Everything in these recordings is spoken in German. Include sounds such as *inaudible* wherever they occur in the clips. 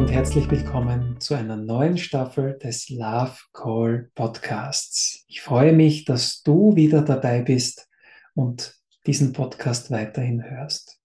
und herzlich willkommen zu einer neuen Staffel des Love Call Podcasts. Ich freue mich, dass du wieder dabei bist und diesen Podcast weiterhin hörst.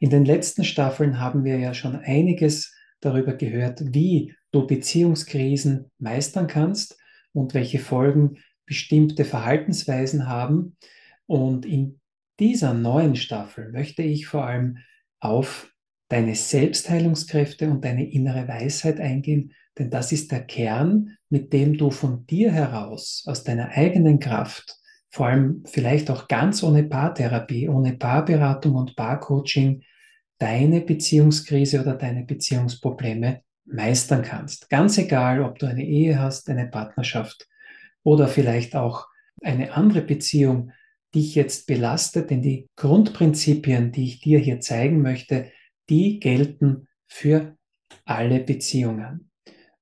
In den letzten Staffeln haben wir ja schon einiges darüber gehört, wie du Beziehungskrisen meistern kannst und welche Folgen bestimmte Verhaltensweisen haben. Und in dieser neuen Staffel möchte ich vor allem auf deine Selbstheilungskräfte und deine innere Weisheit eingehen, denn das ist der Kern, mit dem du von dir heraus, aus deiner eigenen Kraft, vor allem vielleicht auch ganz ohne Paartherapie, ohne Paarberatung und Paarcoaching, deine Beziehungskrise oder deine Beziehungsprobleme meistern kannst. Ganz egal, ob du eine Ehe hast, eine Partnerschaft oder vielleicht auch eine andere Beziehung dich jetzt belastet, denn die Grundprinzipien, die ich dir hier zeigen möchte, die gelten für alle Beziehungen.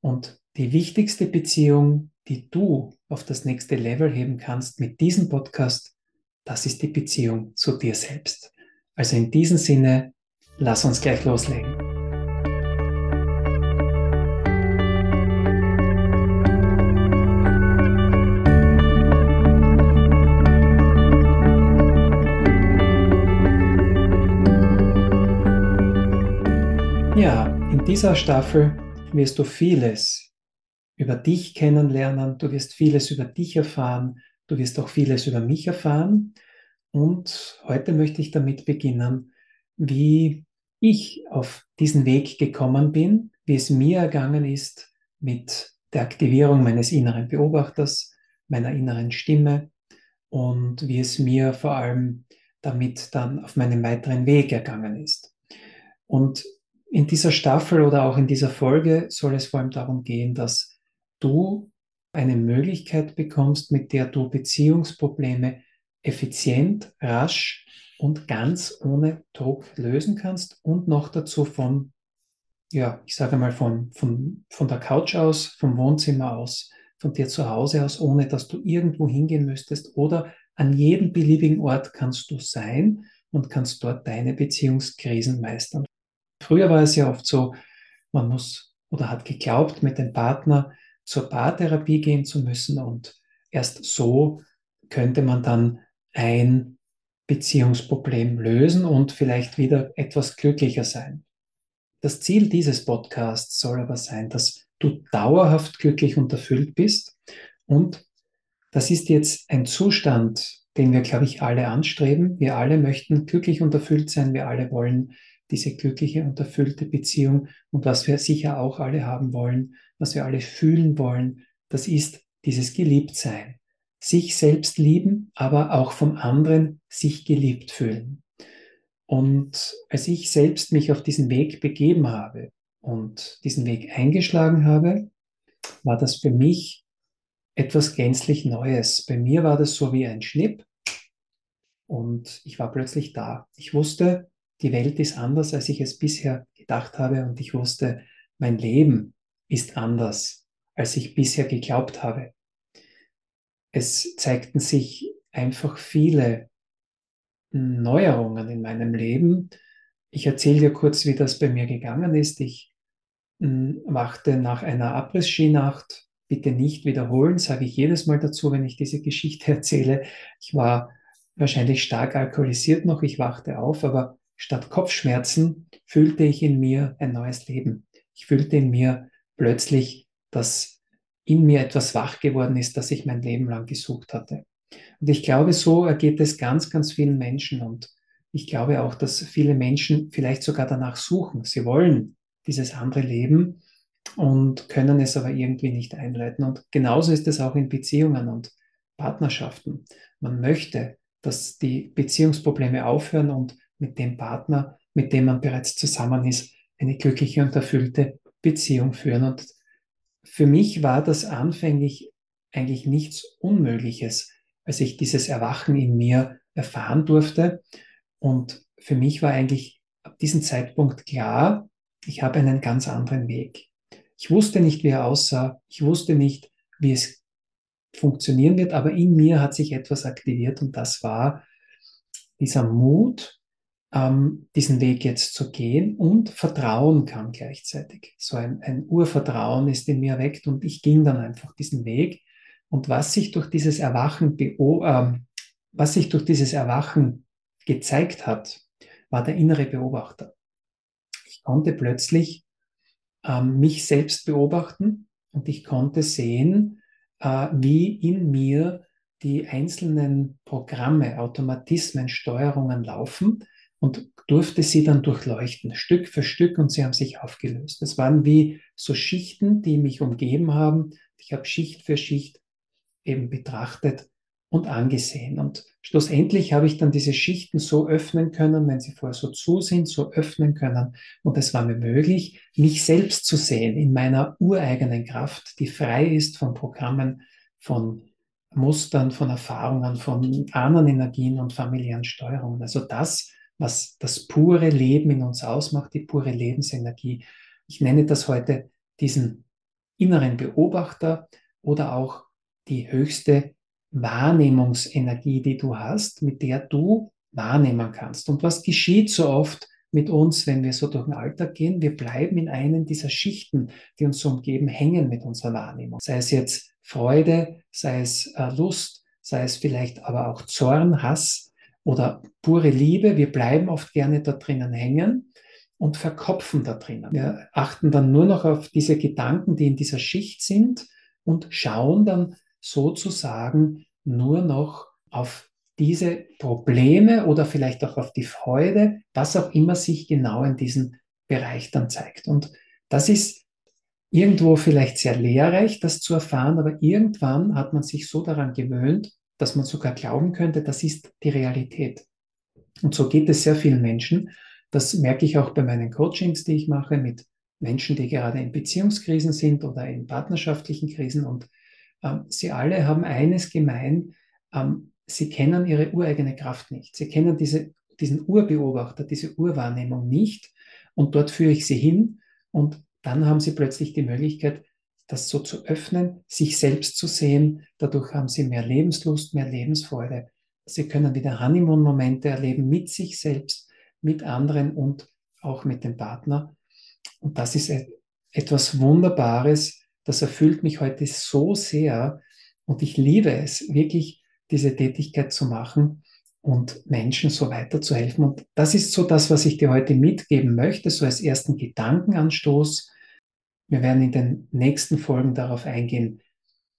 Und die wichtigste Beziehung, die du auf das nächste Level heben kannst mit diesem Podcast, das ist die Beziehung zu dir selbst. Also in diesem Sinne, lass uns gleich loslegen. Ja, in dieser Staffel wirst du vieles über dich kennenlernen, du wirst vieles über dich erfahren, du wirst auch vieles über mich erfahren. Und heute möchte ich damit beginnen, wie ich auf diesen Weg gekommen bin, wie es mir ergangen ist mit der Aktivierung meines inneren Beobachters, meiner inneren Stimme und wie es mir vor allem damit dann auf meinem weiteren Weg ergangen ist. Und in dieser Staffel oder auch in dieser Folge soll es vor allem darum gehen, dass du eine Möglichkeit bekommst, mit der du Beziehungsprobleme effizient, rasch und ganz ohne Druck lösen kannst und noch dazu von, ja, ich sage mal, von, von, von der Couch aus, vom Wohnzimmer aus, von dir zu Hause aus, ohne dass du irgendwo hingehen müsstest oder an jedem beliebigen Ort kannst du sein und kannst dort deine Beziehungskrisen meistern. Früher war es ja oft so, man muss oder hat geglaubt, mit dem Partner zur Paartherapie gehen zu müssen und erst so könnte man dann ein Beziehungsproblem lösen und vielleicht wieder etwas glücklicher sein. Das Ziel dieses Podcasts soll aber sein, dass du dauerhaft glücklich und erfüllt bist und das ist jetzt ein Zustand, den wir, glaube ich, alle anstreben. Wir alle möchten glücklich und erfüllt sein. Wir alle wollen diese glückliche und erfüllte Beziehung. Und was wir sicher auch alle haben wollen, was wir alle fühlen wollen, das ist dieses Geliebtsein. Sich selbst lieben, aber auch vom anderen sich geliebt fühlen. Und als ich selbst mich auf diesen Weg begeben habe und diesen Weg eingeschlagen habe, war das für mich etwas gänzlich Neues. Bei mir war das so wie ein Schnipp und ich war plötzlich da. Ich wusste, die Welt ist anders, als ich es bisher gedacht habe und ich wusste, mein Leben ist anders, als ich bisher geglaubt habe. Es zeigten sich einfach viele Neuerungen in meinem Leben. Ich erzähle dir kurz, wie das bei mir gegangen ist. Ich hm, wachte nach einer Abriss-Skinacht, bitte nicht wiederholen, sage ich jedes Mal dazu, wenn ich diese Geschichte *laughs* erzähle. Ich war wahrscheinlich stark alkoholisiert noch, ich wachte auf, aber Statt Kopfschmerzen fühlte ich in mir ein neues Leben. Ich fühlte in mir plötzlich, dass in mir etwas wach geworden ist, das ich mein Leben lang gesucht hatte. Und ich glaube, so ergeht es ganz, ganz vielen Menschen. Und ich glaube auch, dass viele Menschen vielleicht sogar danach suchen. Sie wollen dieses andere Leben und können es aber irgendwie nicht einleiten. Und genauso ist es auch in Beziehungen und Partnerschaften. Man möchte, dass die Beziehungsprobleme aufhören und mit dem Partner, mit dem man bereits zusammen ist, eine glückliche und erfüllte Beziehung führen. Und für mich war das anfänglich eigentlich nichts Unmögliches, als ich dieses Erwachen in mir erfahren durfte. Und für mich war eigentlich ab diesem Zeitpunkt klar, ich habe einen ganz anderen Weg. Ich wusste nicht, wie er aussah. Ich wusste nicht, wie es funktionieren wird, aber in mir hat sich etwas aktiviert und das war dieser Mut, ähm, diesen Weg jetzt zu gehen und Vertrauen kam gleichzeitig. So ein, ein Urvertrauen ist in mir erweckt und ich ging dann einfach diesen Weg. Und was sich durch dieses Erwachen, äh, was sich durch dieses Erwachen gezeigt hat, war der innere Beobachter. Ich konnte plötzlich ähm, mich selbst beobachten und ich konnte sehen, äh, wie in mir die einzelnen Programme, Automatismen, Steuerungen laufen und durfte sie dann durchleuchten, Stück für Stück, und sie haben sich aufgelöst. Das waren wie so Schichten, die mich umgeben haben. Ich habe Schicht für Schicht eben betrachtet und angesehen. Und schlussendlich habe ich dann diese Schichten so öffnen können, wenn sie vorher so zu sind, so öffnen können. Und es war mir möglich, mich selbst zu sehen in meiner ureigenen Kraft, die frei ist von Programmen, von Mustern, von Erfahrungen, von anderen Energien und familiären Steuerungen. Also das, was das pure Leben in uns ausmacht, die pure Lebensenergie. Ich nenne das heute diesen inneren Beobachter oder auch die höchste Wahrnehmungsenergie, die du hast, mit der du wahrnehmen kannst. Und was geschieht so oft mit uns, wenn wir so durch den Alltag gehen? Wir bleiben in einen dieser Schichten, die uns so umgeben, hängen mit unserer Wahrnehmung. Sei es jetzt Freude, sei es äh, Lust, sei es vielleicht aber auch Zorn, Hass, oder pure Liebe. Wir bleiben oft gerne da drinnen hängen und verkopfen da drinnen. Wir achten dann nur noch auf diese Gedanken, die in dieser Schicht sind und schauen dann sozusagen nur noch auf diese Probleme oder vielleicht auch auf die Freude, was auch immer sich genau in diesem Bereich dann zeigt. Und das ist irgendwo vielleicht sehr lehrreich, das zu erfahren, aber irgendwann hat man sich so daran gewöhnt, dass man sogar glauben könnte, das ist die Realität. Und so geht es sehr vielen Menschen. Das merke ich auch bei meinen Coachings, die ich mache mit Menschen, die gerade in Beziehungskrisen sind oder in partnerschaftlichen Krisen. Und ähm, sie alle haben eines gemein, ähm, sie kennen ihre ureigene Kraft nicht. Sie kennen diese, diesen Urbeobachter, diese Urwahrnehmung nicht. Und dort führe ich sie hin. Und dann haben sie plötzlich die Möglichkeit, das so zu öffnen, sich selbst zu sehen. Dadurch haben sie mehr Lebenslust, mehr Lebensfreude. Sie können wieder Honeymoon-Momente erleben mit sich selbst, mit anderen und auch mit dem Partner. Und das ist etwas Wunderbares. Das erfüllt mich heute so sehr. Und ich liebe es, wirklich diese Tätigkeit zu machen und Menschen so weiterzuhelfen. Und das ist so das, was ich dir heute mitgeben möchte, so als ersten Gedankenanstoß wir werden in den nächsten Folgen darauf eingehen,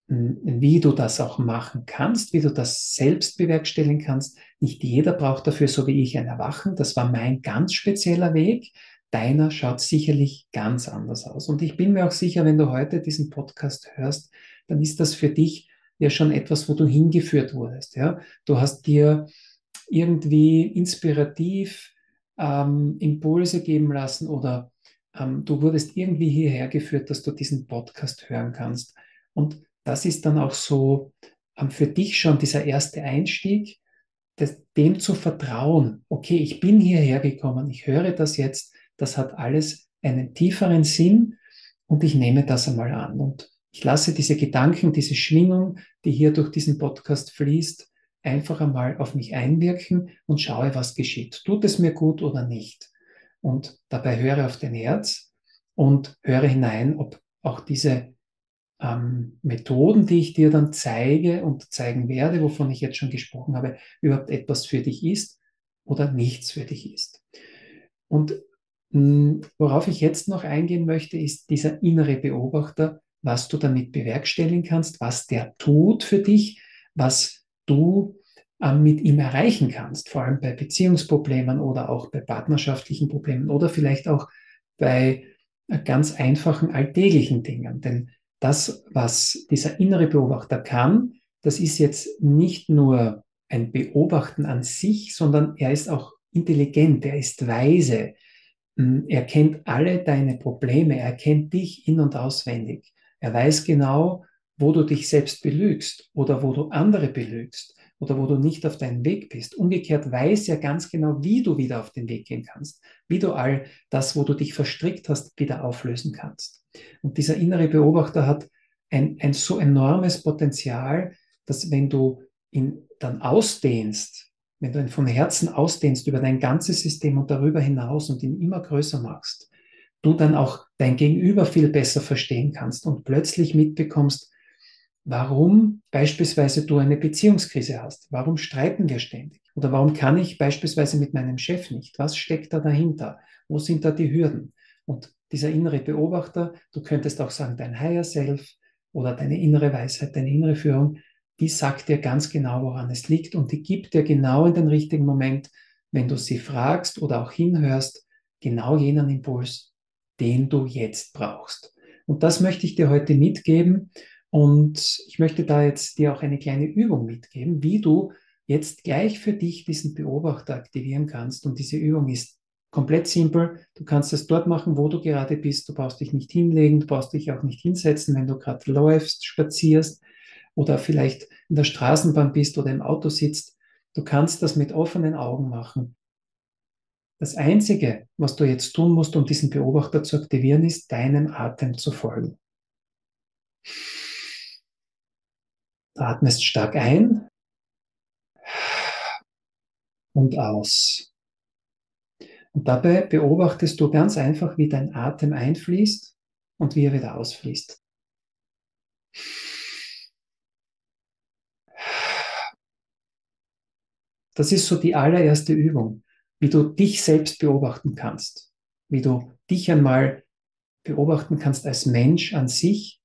wie du das auch machen kannst, wie du das selbst bewerkstelligen kannst. Nicht jeder braucht dafür, so wie ich, ein Erwachen. Das war mein ganz spezieller Weg. Deiner schaut sicherlich ganz anders aus. Und ich bin mir auch sicher, wenn du heute diesen Podcast hörst, dann ist das für dich ja schon etwas, wo du hingeführt wurdest. Ja? Du hast dir irgendwie inspirativ ähm, Impulse geben lassen oder ähm, du wurdest irgendwie hierher geführt, dass du diesen Podcast hören kannst. Und das ist dann auch so ähm, für dich schon dieser erste Einstieg, das, dem zu vertrauen. Okay, ich bin hierher gekommen, ich höre das jetzt, das hat alles einen tieferen Sinn und ich nehme das einmal an. Und ich lasse diese Gedanken, diese Schwingung, die hier durch diesen Podcast fließt, einfach einmal auf mich einwirken und schaue, was geschieht. Tut es mir gut oder nicht? Und dabei höre auf dein Herz und höre hinein, ob auch diese ähm, Methoden, die ich dir dann zeige und zeigen werde, wovon ich jetzt schon gesprochen habe, überhaupt etwas für dich ist oder nichts für dich ist. Und mh, hm, worauf ich jetzt noch eingehen möchte, ist dieser innere Beobachter, was du damit bewerkstelligen kannst, was der tut für dich, was du mit ihm erreichen kannst, vor allem bei Beziehungsproblemen oder auch bei partnerschaftlichen Problemen oder vielleicht auch bei äh, ganz einfachen alltäglichen Dingen. Denn das, was dieser innere Beobachter kann, das ist jetzt nicht nur ein Beobachten an sich, sondern er ist auch intelligent, er ist weise, hm, er kennt alle deine Probleme, er kennt dich in und auswendig. Er weiß genau, wo du dich selbst belügst oder wo du andere belügst oder wo du nicht auf deinem Weg bist. Umgekehrt weiß er ganz genau, wie du wieder auf den Weg gehen kannst, wie du all das, wo du dich verstrickt hast, wieder auflösen kannst. Und dieser innere Beobachter hat ein, ein so enormes Potenzial, dass wenn du ihn dann ausdehnst wenn du ihn von Herzen ausdehnst über dein ganzes System und darüber hinaus und ihn immer größer machst, du dann auch dein Gegenüber viel besser verstehen kannst und plötzlich mitbekommst, warum beispielsweise du eine Beziehungskrise hast. Warum streiten wir ständig? Oder warum kann ich beispielsweise mit meinem Chef nicht? Was steckt da dahinter? Wo sind da die Hürden? Und dieser innere Beobachter, du könntest auch sagen, dein Higher Self oder deine innere Weisheit, deine innere Führung, die sagt dir ganz genau, woran es liegt und die gibt dir genau in den richtigen Moment, wenn du sie fragst oder auch hinhörst, genau jenen Impuls, den du jetzt brauchst. Und das möchte ich dir heute mitgeben und ich möchte da jetzt dir auch eine kleine Übung mitgeben, wie du jetzt gleich für dich diesen Beobachter aktivieren kannst. Und diese Übung ist komplett simpel. Du kannst es dort machen, wo du gerade bist. Du brauchst dich nicht hinlegen, du brauchst dich auch nicht hinsetzen, wenn du gerade läufst, spazierst oder vielleicht in der Straßenbahn bist oder im Auto sitzt. Du kannst das mit offenen Augen machen. Das Einzige, was du jetzt tun musst, um diesen Beobachter zu aktivieren, ist, deinem Atem zu folgen. Du atmest stark ein und aus. Und dabei beobachtest du ganz einfach, wie dein Atem einfließt und wie er wieder ausfließt. Das ist so die allererste Übung, wie du dich selbst beobachten kannst, wie du dich einmal beobachten kannst als Mensch an sich.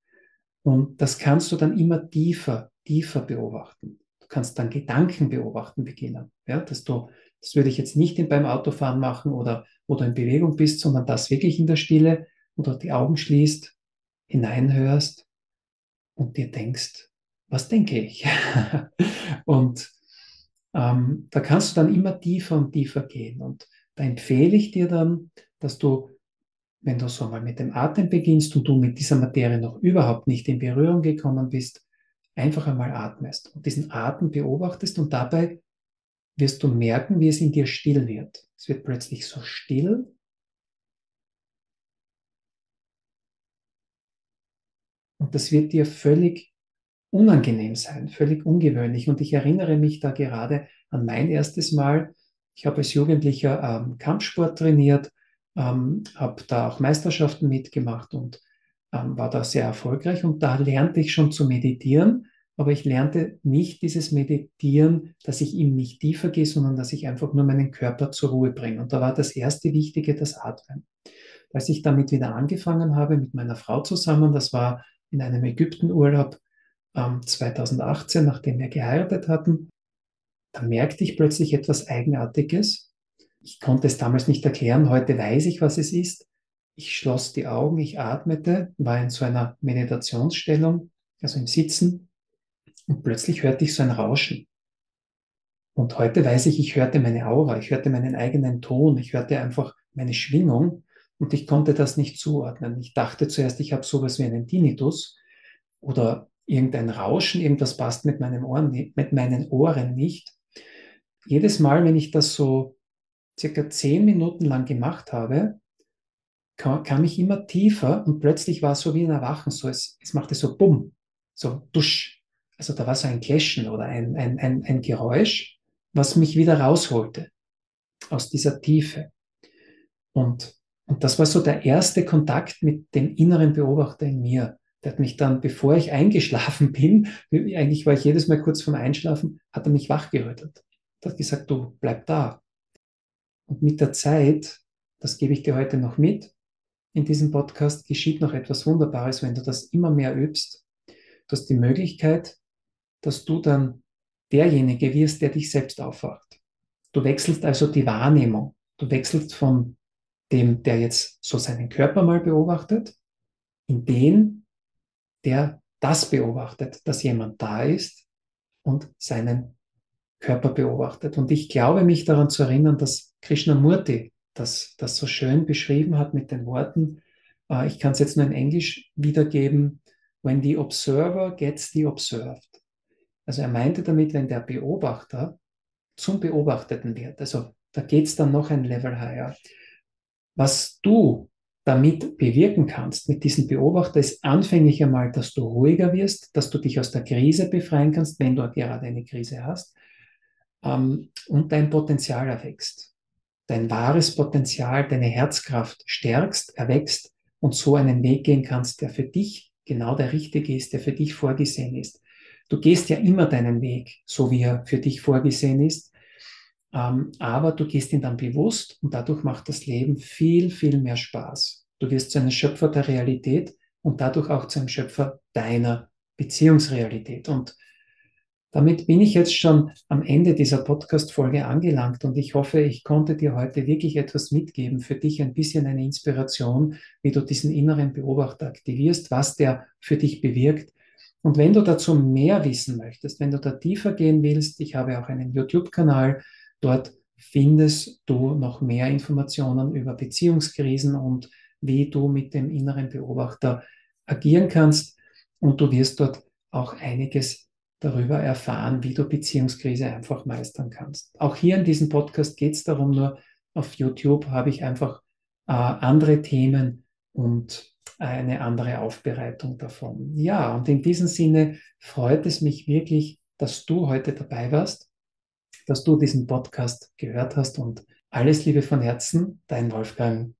Und das kannst du dann immer tiefer, tiefer beobachten. Du kannst dann Gedanken beobachten beginnen, ja, dass du das würde ich jetzt nicht beim Autofahren machen oder wo du in Bewegung bist, sondern das wirklich in der Stille, du die Augen schließt, hineinhörst und dir denkst, was denke ich? *laughs* und ähm, da kannst du dann immer tiefer und tiefer gehen. Und da empfehle ich dir dann, dass du, wenn du so mal mit dem Atem beginnst und du mit dieser Materie noch überhaupt nicht in Berührung gekommen bist, einfach einmal atmest und diesen Atem beobachtest und dabei wirst du merken, wie es in dir still wird. Es wird plötzlich so still. Und das wird dir völlig unangenehm sein, völlig ungewöhnlich. Und ich erinnere mich da gerade an mein erstes Mal. Ich habe als Jugendlicher ähm, Kampfsport trainiert, ähm, habe da auch Meisterschaften mitgemacht und ähm, war da sehr erfolgreich. Und da lernte ich schon zu meditieren aber ich lernte nicht dieses Meditieren, dass ich ihm nicht tiefer gehe, sondern dass ich einfach nur meinen Körper zur Ruhe bringe. Und da war das erste Wichtige das Atmen. Als ich damit wieder angefangen habe mit meiner Frau zusammen, das war in einem Ägyptenurlaub ähm, 2018, nachdem wir geheiratet hatten, da merkte ich plötzlich etwas Eigenartiges. Ich konnte es damals nicht erklären, heute weiß ich, was es ist. Ich schloss die Augen, ich atmete, war in so einer Meditationsstellung, also im Sitzen und plötzlich hörte ich so ein Rauschen. Und heute weiß ich, ich hörte meine Aura, ich hörte meinen eigenen Ton, ich hörte einfach meine Schwingung und ich konnte das nicht zuordnen. Ich dachte zuerst, ich habe sowas wie einen Tinnitus oder irgendein Rauschen, irgendwas passt mit, meinem Ohren, mit meinen Ohren nicht. Jedes Mal, wenn ich das so circa zehn Minuten lang gemacht habe, kam, kam ich immer tiefer und plötzlich war es so wie ein Erwachen, so es, es machte so bumm, so dusch, also da war so ein Clashen oder ein, ein, ein, ein Geräusch, was mich wieder rausholte aus dieser Tiefe. Und, und das war so der erste Kontakt mit dem inneren Beobachter in mir. Der hat mich dann, bevor ich eingeschlafen *laughs* bin, eigentlich war ich jedes Mal kurz vorm Einschlafen, hat er mich wachgerüttelt. Er hat gesagt, du bleib da. Und mit der Zeit, das gebe ich dir heute noch mit, in diesem Podcast geschieht noch etwas Wunderbares, wenn du das immer mehr übst. Du hast die Möglichkeit, dass du dann derjenige wirst, der dich selbst aufwacht. Du wechselst also die Wahrnehmung. Du wechselst von dem, der jetzt so seinen Körper mal beobachtet, in den, der das beobachtet, dass jemand da ist und seinen Körper beobachtet. Und ich glaube, mich daran zu erinnern, dass Krishnamurti das, das so schön beschrieben hat mit den Worten, äh, ich kann es jetzt nur in Englisch wiedergeben, when the observer gets the observed. Also er meinte damit, wenn der Beobachter zum Beobachteten wird, also da geht es dann noch ein Level higher. Was du damit bewirken kannst mit diesem Beobachter ist anfänglich einmal, dass du ruhiger wirst, dass du dich aus der Krise befreien kannst, wenn du gerade eine Krise hast. ähm, und dein Potenzial erwächst. Dein wahres Potenzial, deine Herzkraft stärkst, erwächst und so einen Weg gehen kannst, der für dich genau der richtige ist, der für dich vorgesehen ist. Du gehst ja immer deinen Weg, so wie er für dich vorgesehen ist, ähm, aber du gehst ihn dann bewusst und dadurch macht das Leben viel, viel mehr Spaß. Du wirst zu einem Schöpfer der Realität und dadurch auch zu einem Schöpfer deiner Beziehungsrealität. Und damit bin ich jetzt schon am Ende dieser Podcast-Folge angelangt und ich hoffe, ich konnte dir heute wirklich etwas mitgeben, für dich ein bisschen eine Inspiration, wie du diesen inneren Beobachter aktivierst, was der für dich bewirkt. Und wenn du dazu mehr wissen möchtest, wenn du da tiefer gehen willst, ich habe auch einen YouTube-Kanal, dort findest du noch mehr Informationen über Beziehungskrisen und wie du mit dem inneren Beobachter agieren kannst. Und du wirst dort auch einiges darüber erfahren, wie du Beziehungskrise einfach meistern kannst. Auch hier in diesem Podcast geht es darum, nur auf YouTube habe ich einfach äh, andere Themen und eine andere Aufbereitung davon. Ja, und in diesem Sinne freut es mich wirklich, dass du heute dabei warst, dass du diesen Podcast gehört hast und alles Liebe von Herzen, dein Wolfgang.